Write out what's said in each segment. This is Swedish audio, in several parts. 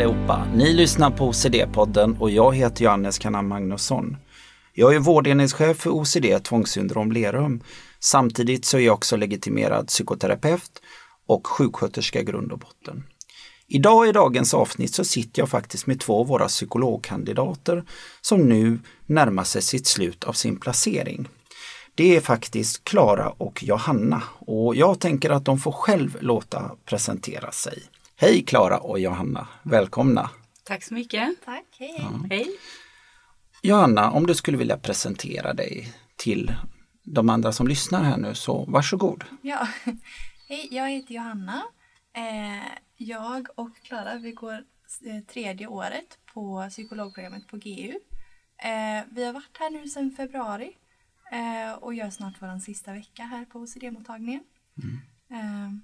Allihopa! Ni lyssnar på OCD-podden och jag heter Johannes Kanan Magnusson. Jag är vårdenhetschef för OCD tvångssyndrom Lerum. Samtidigt så är jag också legitimerad psykoterapeut och sjuksköterska grund och botten. Idag i dagens avsnitt så sitter jag faktiskt med två av våra psykologkandidater som nu närmar sig sitt slut av sin placering. Det är faktiskt Klara och Johanna och jag tänker att de får själv låta presentera sig. Hej Klara och Johanna, välkomna! Tack så mycket! Tack, hej! Ja. Hej! Johanna, om du skulle vilja presentera dig till de andra som lyssnar här nu så varsågod. Ja, hej, jag heter Johanna. Eh, jag och Klara, vi går eh, tredje året på psykologprogrammet på GU. Eh, vi har varit här nu sedan februari och gör snart vår sista vecka här på OCD-mottagningen. Mm.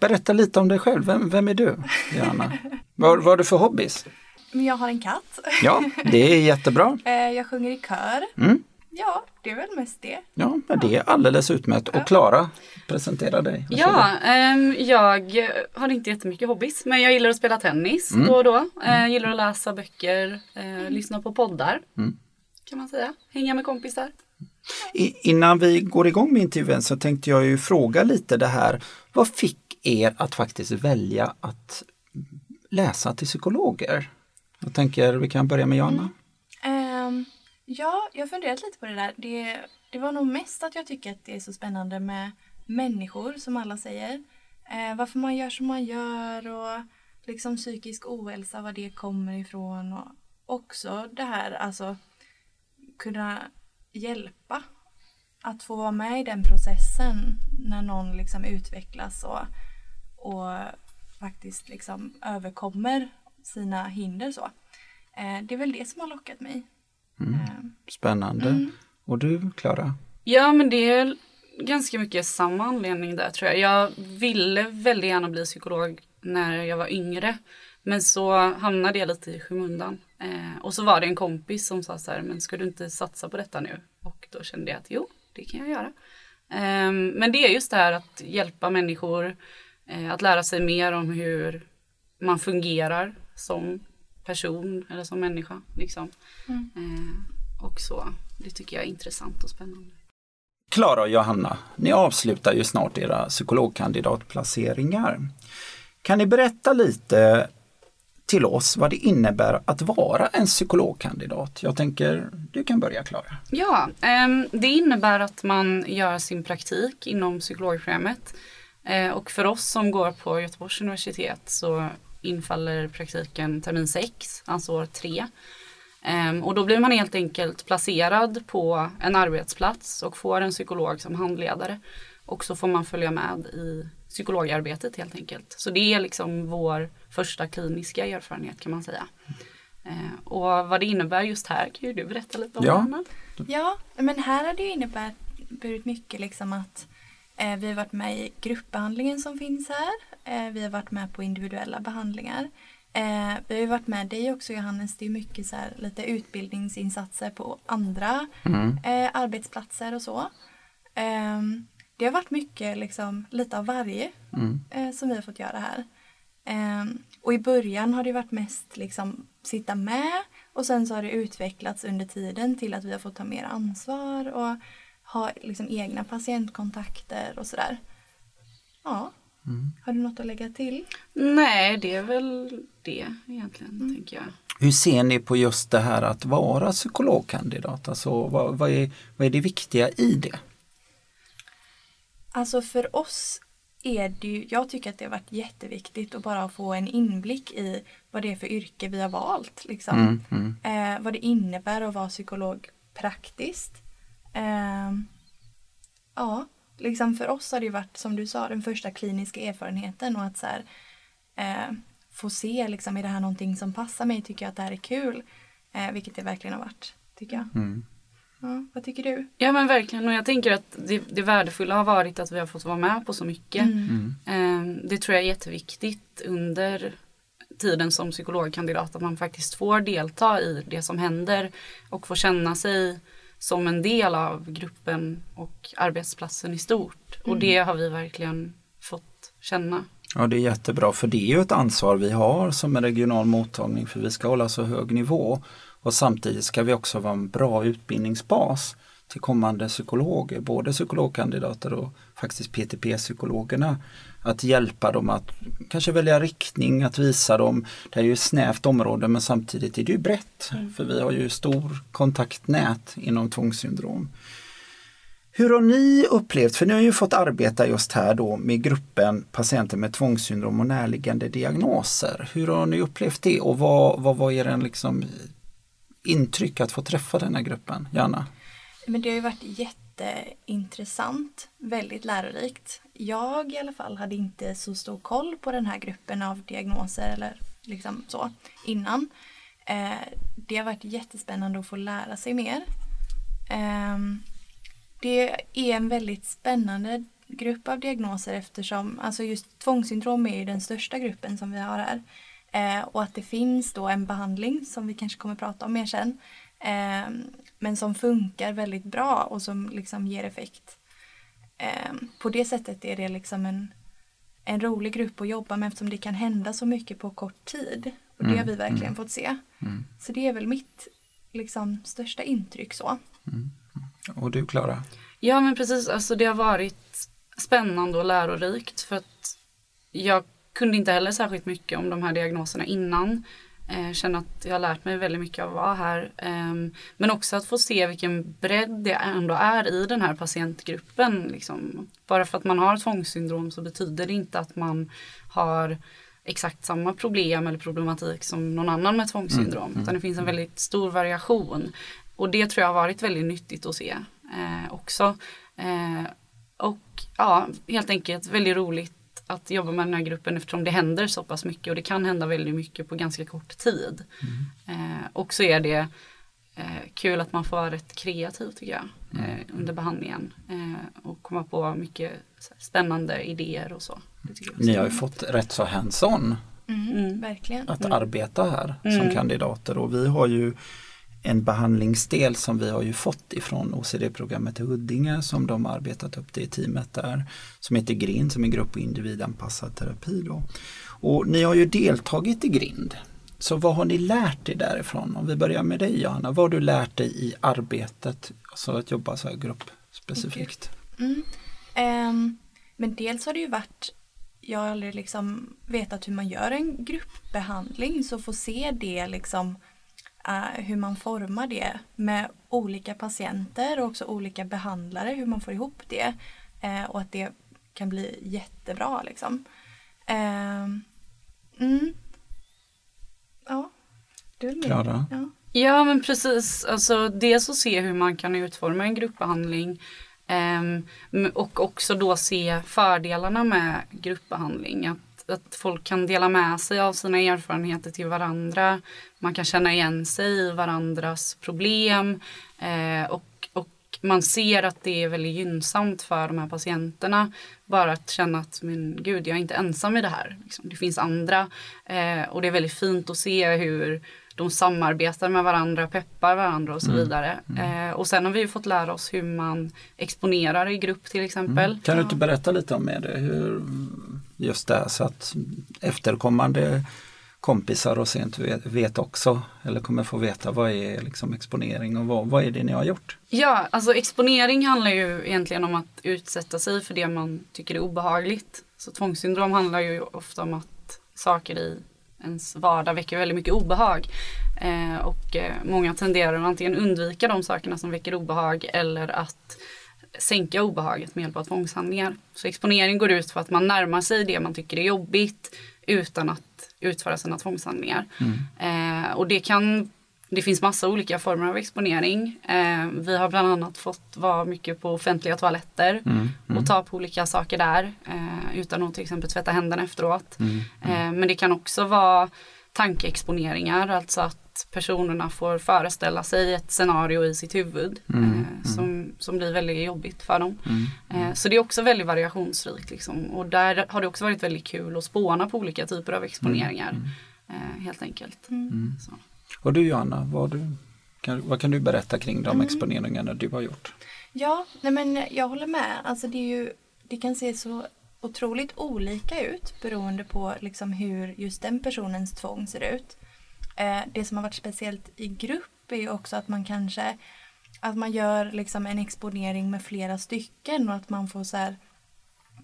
Berätta lite om dig själv, vem, vem är du Johanna? vad, har du för hobbys? Jag har en katt. Ja, det är jättebra. jag sjunger i kör. Mm. Ja, det är väl mest det. Ja, men det är alldeles utmärkt. Och Klara, presentera dig. Ja, eh, jag har inte jättemycket hobbys men jag gillar att spela tennis mm. då och då. Eh, gillar att läsa böcker, eh, lyssna på poddar. Mm. Kan man säga. Hänga med kompisar. I, innan vi går igång med intervjun så tänkte jag ju fråga lite det här. Vad fick er att faktiskt välja att läsa till psykologer? Jag tänker vi kan börja med Joanna. Mm. Ehm, ja, jag har funderat lite på det där. Det, det var nog mest att jag tycker att det är så spännande med människor, som alla säger. Uh, varför man gör som man gör och liksom psykisk ohälsa, var det kommer ifrån. Och också det här, alltså kunna hjälpa. Att få vara med i den processen när någon liksom utvecklas och, och faktiskt liksom överkommer sina hinder så. Eh, det är väl det som har lockat mig. Mm. Spännande. Mm. Och du Klara? Ja men det är ganska mycket samma anledning där tror jag. Jag ville väldigt gärna bli psykolog när jag var yngre. Men så hamnade jag lite i skymundan. Eh, och så var det en kompis som sa så här, men ska du inte satsa på detta nu? Och då kände jag att jo, det kan jag göra. Eh, men det är just det här att hjälpa människor, eh, att lära sig mer om hur man fungerar som person eller som människa. Liksom. Mm. Eh, och så. Det tycker jag är intressant och spännande. Klara och Johanna, ni avslutar ju snart era psykologkandidatplaceringar. Kan ni berätta lite till oss vad det innebär att vara en psykologkandidat? Jag tänker, du kan börja Klara. Ja, ehm, det innebär att man gör sin praktik inom psykologprogrammet. Eh, och för oss som går på Göteborgs universitet så infaller praktiken termin 6, alltså år 3. Ehm, och då blir man helt enkelt placerad på en arbetsplats och får en psykolog som handledare. Och så får man följa med i psykologarbetet helt enkelt. Så det är liksom vår första kliniska erfarenhet kan man säga. Uh, och vad det innebär just här kan ju du berätta lite om ja. Anna. Ja, men här har det inneburit mycket liksom att eh, vi har varit med i gruppbehandlingen som finns här Eh, vi har varit med på individuella behandlingar. Eh, vi har varit med dig också Johannes, det är mycket så här, lite utbildningsinsatser på andra mm. Eh, arbetsplatser och så. Ehm, det har varit mycket, liksom, lite av varje mm. som vi har fått göra här. Ehm, och i början har det varit mest liksom sitta med och sen så har det utvecklats under tiden till att vi har fått ta mer ansvar och ha liksom egna patientkontakter och sådär. Ja. Mm. Har du något att lägga till? Nej, det är väl det egentligen, mm. tänker jag. Hur ser ni på just det här att vara psykologkandidat? Alltså, vad, vad, är, vad är det viktiga i det? Alltså för oss är det ju, jag tycker att det har varit jätteviktigt att bara få en inblick i vad det är för yrke vi har valt. Liksom. Mm, mm. Eh, vad det innebär att vara psykolog praktiskt. Eh, ja, liksom för oss har det varit som du sa den första kliniska erfarenheten och att så här, eh, få se liksom är det här någonting som passar mig, tycker jag att det här är kul. Eh, vilket det verkligen har varit, tycker jag. Mm. Ja, vad tycker du? Ja men verkligen och jag tänker att det, det värdefulla har varit att vi har fått vara med på så mycket. Mm. Mm. Eh, det tror jag är jätteviktigt under tiden som psykologkandidat att man faktiskt får delta i det som händer och får känna sig som en del av gruppen och arbetsplatsen i stort. Mm. Och det har vi verkligen fått känna. Ja det är jättebra för det är ju ett ansvar vi har som en regional mottagning för vi ska hålla så hög nivå och samtidigt ska vi också vara en bra utbildningsbas till kommande psykologer, både psykologkandidater och faktiskt PTP-psykologerna. Att hjälpa dem att kanske välja riktning, att visa dem, det är ju ett snävt område men samtidigt är det ju brett. Mm. För vi har ju stor kontaktnät inom tvångssyndrom. Hur har ni upplevt, för ni har ju fått arbeta just här då med gruppen patienter med tvångssyndrom och närliggande diagnoser. Hur har ni upplevt det och vad, vad var er liksom intryck att få träffa den här gruppen? Jana? Men det har ju varit jätteintressant, väldigt lärorikt. Jag i alla fall hade inte så stor koll på den här gruppen av diagnoser eller liksom så innan. Eh, det har varit jättespännande att få lära sig mer. Ehm, det är en väldigt spännande grupp av diagnoser eftersom alltså just tvångssyndrom är den största gruppen som vi har här. Eh, och att det finns då en behandling som vi kanske kommer prata om mer sen. Eh, men som funkar väldigt bra och som liksom ger effekt. Eh, på det sättet är det liksom en, en rolig grupp att jobba med eftersom det kan hända så mycket på kort tid. Och det mm. har vi verkligen mm. fått se. Mm. Så det är väl mitt liksom, största intryck så. Mm. Och du Klara? Ja men precis, alltså det har varit spännande och lärorikt för att jag kunde inte heller särskilt mycket om de här diagnoserna innan. Eh, känner att jag har lärt mig väldigt mycket av att vara här. Eh, men också att få se vilken bredd det ändå är i den här patientgruppen. Liksom. Bara för att man har tvångssyndrom så betyder det inte att man har exakt samma problem eller problematik som någon annan med tvångssyndrom. Mm, mm, utan det finns en mm. väldigt stor variation. Och det tror jag har varit väldigt nyttigt att se eh, också. Eh, och ja, helt enkelt väldigt roligt att jobba med den här gruppen eftersom det händer så pass mycket och det kan hända väldigt mycket på ganska kort tid. Mm. Eh, och så är det eh, kul att man får vara rätt kreativ tycker jag mm. eh, under behandlingen eh, och komma på mycket spännande idéer och så. Ni har ju fått rätt så hands-on mm, mm. att arbeta här som mm. kandidater och vi har ju en behandlingsdel som vi har ju fått ifrån OCD-programmet i Huddinge som de har arbetat upp det i teamet där som heter GRIND som är grupp och individanpassad terapi. Då. Och ni har ju deltagit i GRIND. Så vad har ni lärt er därifrån? Om vi börjar med dig Johanna, vad har du lärt dig i arbetet, alltså att jobba så här gruppspecifikt? Mm. Um, men dels har det ju varit jag har aldrig liksom vetat hur man gör en gruppbehandling så få se det liksom hur man formar det med olika patienter och också olika behandlare, hur man får ihop det uh, och att det kan bli jättebra liksom. Uh, mm. Ja, du är med. Klara? Ja. ja men precis, alltså dels att se hur man kan utforma en gruppbehandling um, och också då se fördelarna med gruppbehandling. Att att folk kan dela med sig av sina erfarenheter till varandra. Man kan känna igen sig i varandras problem eh, och, och man ser att det är väldigt gynnsamt för de här patienterna. Bara att känna att men gud, jag är inte ensam i det här. Liksom, det finns andra eh, och det är väldigt fint att se hur de samarbetar med varandra, peppar varandra och så mm. vidare. Mm. Eh, och sen har vi fått lära oss hur man exponerar i grupp till exempel. Mm. Kan du inte berätta lite om det? Hur, just det så att efterkommande kompisar och sent vet också eller kommer få veta vad är liksom exponering och vad, vad är det ni har gjort? Ja, alltså exponering handlar ju egentligen om att utsätta sig för det man tycker är obehagligt. Så tvångssyndrom handlar ju ofta om att saker i ens vardag väcker väldigt mycket obehag. Eh, och eh, många tenderar att antingen undvika de sakerna som väcker obehag eller att sänka obehaget med hjälp av tvångshandlingar. Så exponering går ut på att man närmar sig det man tycker är jobbigt utan att utföra sina tvångshandlingar. Mm. Eh, och det kan det finns massa olika former av exponering. Eh, vi har bland annat fått vara mycket på offentliga toaletter mm, mm. och ta på olika saker där eh, utan att till exempel tvätta händerna efteråt. Mm, mm. eh, men det kan också vara tankeexponeringar, alltså att personerna får föreställa sig ett scenario i sitt huvud mm, eh, mm. som, som blir väldigt jobbigt för dem. Eh, så det är också väldigt variationsrikt liksom. och där har det också varit väldigt kul att spåna på olika typer av exponeringar eh, helt enkelt. Så. Och du Johanna, vad, du, kan, vad kan du berätta kring de mm. exponeringarna du har gjort? Ja, nej men jag håller med. Alltså det, är ju, det kan se så otroligt olika ut beroende på liksom hur just den personens tvång ser ut. Eh, det som har varit speciellt i grupp är ju också att man kanske att man gör liksom en exponering med flera stycken och att man får så här,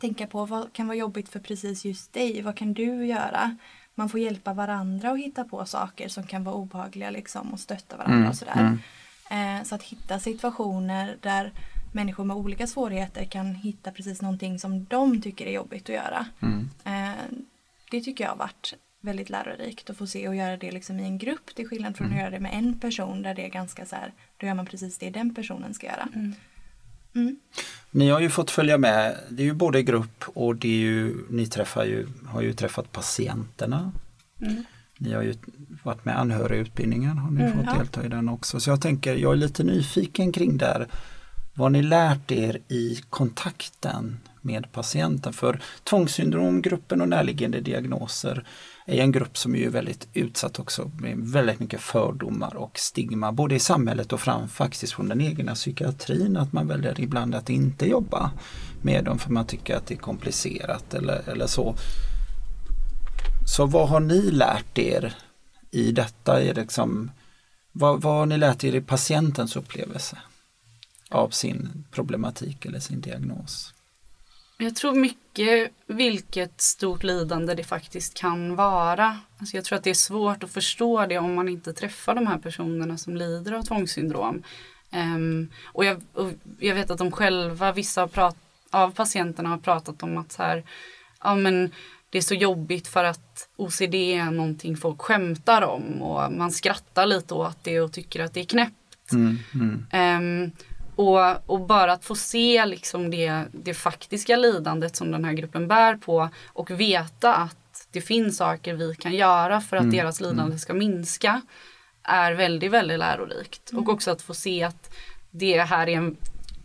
tänka på vad kan vara jobbigt för precis just dig, vad kan du göra? Man får hjälpa varandra och hitta på saker som kan vara obehagliga liksom och stötta varandra Mm, och sådär. Eh, så att hitta situationer där människor med olika svårigheter kan hitta precis någonting som de tycker är jobbigt att göra. Mm. Eh, det tycker jag har varit väldigt lärorikt att få se och göra det liksom i en grupp till skillnad från att göra det med en person där det är ganska så här, då gör man precis det den personen ska göra. Mm. Ni har ju fått följa med, det är ju både grupp och det är ju, ni träffar ju, har ju träffat patienterna. Mm. Ni har ju varit med anhörigutbildningen, har ni Mm, fått ja. delta i den också. Så jag tänker, jag är lite nyfiken kring där. Vad ni lärt er i kontakten med patienten? För tvångssyndromgruppen och närliggande diagnoser är en grupp som är ju väldigt utsatt också med väldigt mycket fördomar och stigma både i samhället och fram faktiskt från den egna psykiatrin att man väljer ibland att inte jobba med dem för man tycker att det är komplicerat eller, eller så. Så vad har ni lärt er i detta? Är det liksom, vad, vad har ni lärt er i patientens upplevelse av sin problematik eller sin diagnos? Jag tror mycket vilket stort lidande det faktiskt kan vara. Alltså jag tror att det är svårt att förstå det om man inte träffar de här personerna som lider av tvångssyndrom. Ehm, och, jag, och jag vet att de själva, vissa prat, av patienterna har pratat om att så här, ja men det är så jobbigt för att OCD är någonting folk skämtar om och man skrattar lite åt det och tycker att det är knäppt. Mm, mm, Ehm, och, och bara att få se liksom det, det faktiska lidandet som den här gruppen bär på och veta att det finns saker vi kan göra för att Mm, deras lidande ska minska är väldigt, väldigt lärorikt. Och också att få se att det här är en,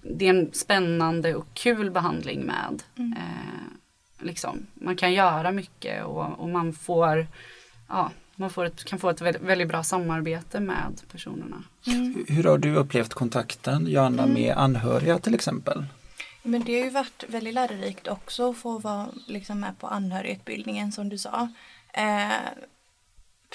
det är en spännande och kul behandling med. Eh, liksom. Man kan göra mycket och, och man får, ja, man får ett, kan få ett väldigt, bra samarbete med personerna. Hur har du upplevt kontakten, Joanna, med anhöriga till exempel? Men det har ju varit väldigt lärorikt också att få vara liksom med på anhörigutbildningen som du sa. Eh,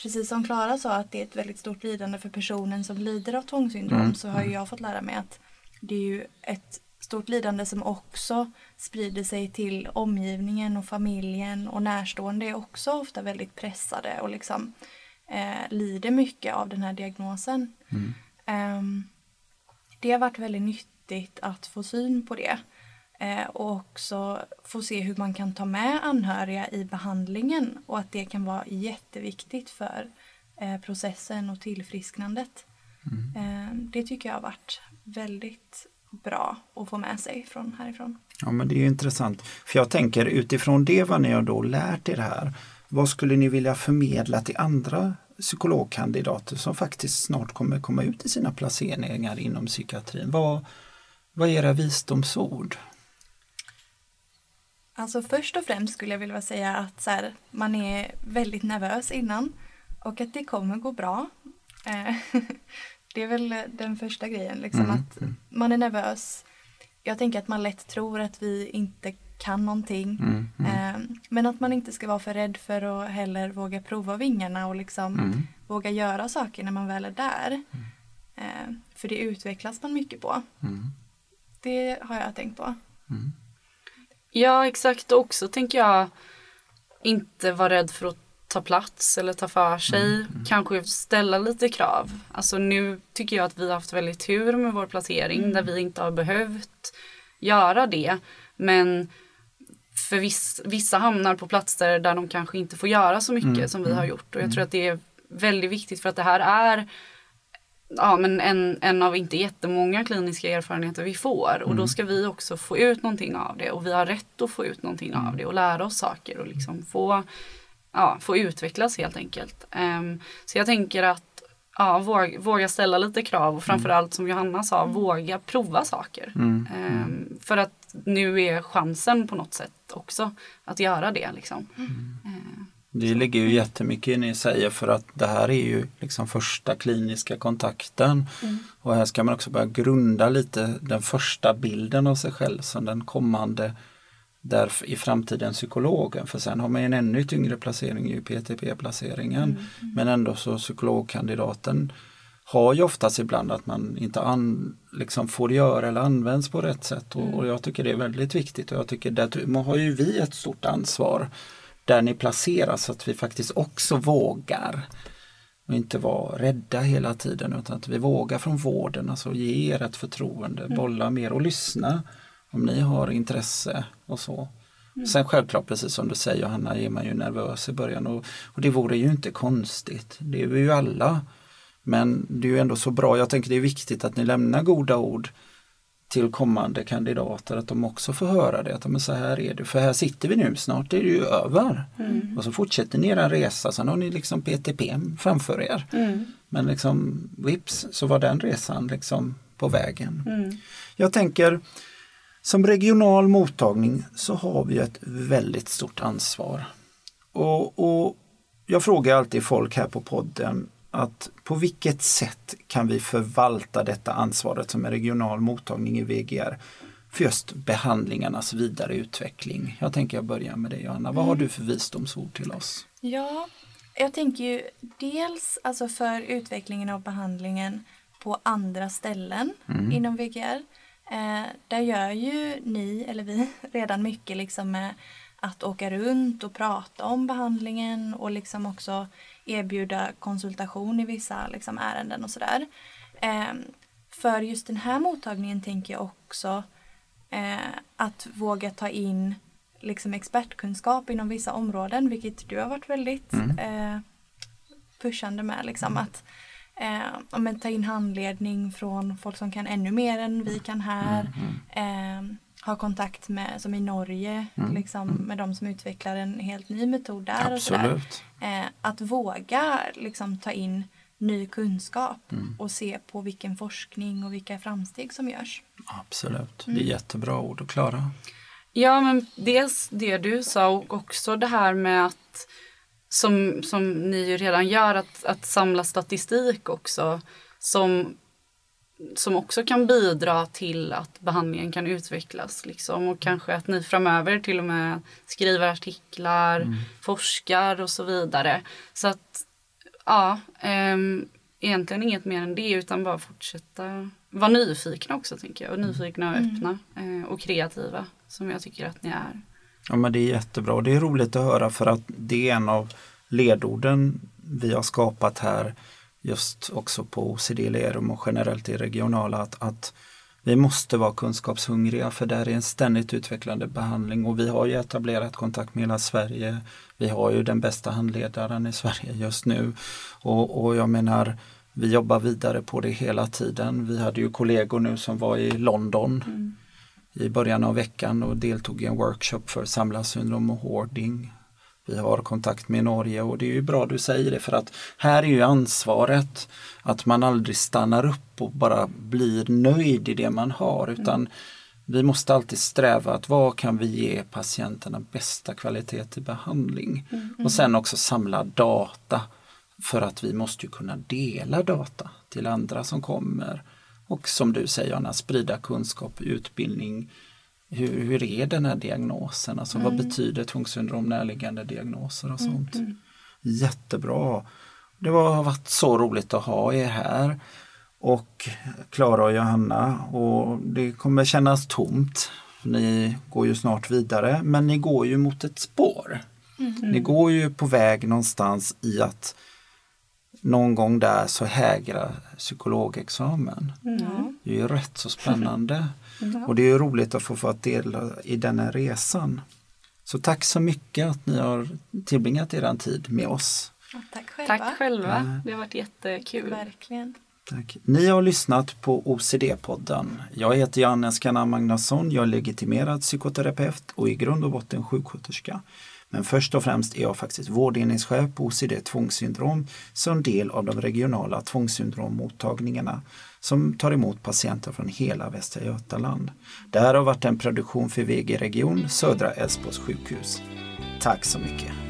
precis som Klara sa att det är ett väldigt stort lidande för personen som lider av tvångssyndrom Mm, så har ju jag fått lära mig att det är ju ett stort lidande som också sprider sig till omgivningen och familjen och närstående är också ofta väldigt pressade och liksom eh, lider mycket av den här diagnosen. Mm. Ehm, det har varit väldigt nyttigt att få syn på det. Eh, och också få se hur man kan ta med anhöriga i behandlingen och att det kan vara jätteviktigt för eh, processen och tillfrisknandet. Eh, det tycker jag har varit väldigt bra att få med sig från härifrån. Ja men det är ju intressant. För jag tänker utifrån det vad ni har då lärt er här. Vad skulle ni vilja förmedla till andra psykologkandidater som faktiskt snart kommer komma ut i sina placeringar inom psykiatrin? Vad, vad är era visdomsord? Alltså först och främst skulle jag vilja säga att så här, man är väldigt nervös innan och att det kommer gå bra. Eh, det är väl den första grejen, liksom Mm, att man är nervös. Jag tänker att man lätt tror att vi inte kan någonting. Mm, mm, Eh, men att man inte ska vara för rädd för att heller våga prova vingarna och liksom mm, våga göra saker när man väl är där. Eh, för det utvecklas man mycket på. mm, Det har jag tänkt på. mm. Ja, exakt. Och också tänker jag inte vara rädd för att ta plats eller ta för sig. Kanske ställa lite krav. Alltså nu tycker jag att vi har haft väldigt tur med vår placering där vi inte har behövt göra det. Men för viss, vissa hamnar på platser där de kanske inte får göra så mycket Mm, som vi har gjort. Och jag tror att det är väldigt viktigt för att det här är ja, men en, en av inte jättemånga kliniska erfarenheter vi får. Och då ska vi också få ut någonting av det. Och vi har rätt att få ut någonting av det och lära oss saker och liksom få, ja, få utvecklas helt enkelt. Ehm, så jag tänker att ja, våga, våga ställa lite krav och framförallt som Johanna sa, våga prova saker. Mm, Ehm, för att nu är chansen på något sätt också att göra det. Liksom. Det ligger ju jättemycket i ni säger för att det här är ju liksom första kliniska kontakten. Och här ska man också börja grunda lite den första bilden av sig själv som den kommande där i framtiden psykologen, för sen har man en ännu tyngre placering i PTP-placeringen. Mm. Men ändå så psykologkandidaten har ju oftast ibland att man inte an, liksom får göra eller används på rätt sätt och, och jag tycker det är väldigt viktigt och jag tycker där har ju vi ett stort ansvar där ni placeras så att vi faktiskt också vågar och inte vara rädda hela tiden utan att vi vågar från vården, alltså ge er ett förtroende, mm. bolla mer och lyssna om ni har intresse och så. Mm. Sen självklart, precis som du säger Hanna, är man ju nervös i början och, och det vore ju inte konstigt. Det är vi ju alla. Men det är ju ändå så bra, jag tänker det är viktigt att ni lämnar goda ord till kommande kandidater att de också får höra det. Att men så här är det, för här sitter vi nu, snart är det ju över. Mm. Och så fortsätter ni er resa, sen har ni liksom PTP framför er. Mm. Men liksom vips så var den resan liksom på vägen. Mm. Jag tänker som regional mottagning så har vi ett väldigt stort ansvar. Och, och jag frågar alltid folk här på podden att på vilket sätt kan vi förvalta detta ansvaret som en regional mottagning i VGR för just behandlingarnas vidare utveckling? Jag tänker jag börjar med dig Johanna. Vad har du för visdomsord till oss? Ja, jag tänker ju dels alltså för utvecklingen av behandlingen på andra ställen mm. inom VGR. Eh, där gör ju ni, eller vi, redan mycket liksom med att åka runt och prata om behandlingen och liksom också erbjuda konsultation i vissa liksom, ärenden och sådär. Eh, för just den här mottagningen tänker jag också eh, att våga ta in liksom, expertkunskap inom vissa områden, vilket du har varit väldigt mm. eh, pushande med. Liksom, att eh, men, ta in handledning från folk som kan ännu mer än vi kan här. Mm. Eh, ha kontakt med, som i Norge, mm. liksom, mm. med de som utvecklar en helt ny metod där. Absolut. Och eh, att våga liksom, ta in ny kunskap mm. och se på vilken forskning och vilka framsteg som görs. Absolut, det är mm. jättebra ord. Och Klara? Ja, men dels det du sa och också det här med att som, som ni ju redan gör, att, att samla statistik också som som också kan bidra till att behandlingen kan utvecklas. Liksom. Och kanske att ni framöver till och med skriver artiklar, mm. forskar och så vidare. Så att, ja, ähm, egentligen inget mer än det utan bara fortsätta vara nyfikna också tänker jag. Och nyfikna och mm. öppna äh, och kreativa som jag tycker att ni är. Ja men det är jättebra och det är roligt att höra för att det är en av ledorden vi har skapat här just också på OCD Lerum och generellt i regionala att, att vi måste vara kunskapshungriga för det här är en ständigt utvecklande behandling och vi har ju etablerat kontakt med hela Sverige. Vi har ju den bästa handledaren i Sverige just nu och, och jag menar vi jobbar vidare på det hela tiden. Vi hade ju kollegor nu som var i London mm i början av veckan och deltog i en workshop för samlarsyndrom och hoarding vi har kontakt med Norge och det är ju bra du säger det för att här är ju ansvaret att man aldrig stannar upp och bara blir nöjd i det man har utan mm. vi måste alltid sträva att vad kan vi ge patienterna bästa kvalitet i behandling mm. och sen också samla data för att vi måste ju kunna dela data till andra som kommer och som du säger Anna, sprida kunskap, utbildning, hur, hur är den här diagnosen? Alltså mm. vad betyder tvångssyndrom, närliggande diagnoser och sånt. Mm. Jättebra. Det har varit så roligt att ha er här. Och Klara och Johanna och det kommer kännas tomt. Ni går ju snart vidare men ni går ju mot ett spår. Mm. Ni går ju på väg någonstans i att någon gång där så hägrar psykologexamen. Mm. Det är ju rätt så spännande. Mm. Och det är roligt att få få dela i den här resan. Så tack så mycket att ni har tillbringat er tid med oss. Ja, tack själva. Tack själva. Det har varit jättekul. Verkligen. Tack. Ni har lyssnat på OCD-podden. Jag heter Johannes Kanna Magnusson. Jag är legitimerad psykoterapeut och i grund och botten sjuksköterska. Men först och främst är jag faktiskt vårdenhetschef på OCD tvångssyndrom som del av de regionala tvångssyndrommottagningarna som tar emot patienter från hela Västra Götaland. Det här har varit en produktion för VG Region Södra Älvsborgs sjukhus. Tack så mycket!